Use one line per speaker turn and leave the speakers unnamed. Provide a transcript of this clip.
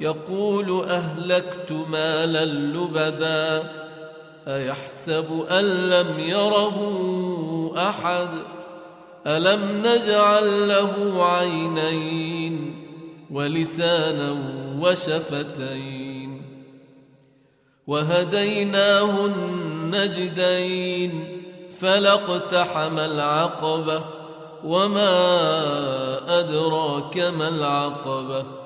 يقول أهلكت مالا لبدا أيحسب أن لم يره أحد؟ ألم نجعل له عينين ولسانا وشفتين؟ وهديناه النجدين فلاقتحم العقبة وما أدراك ما العقبة؟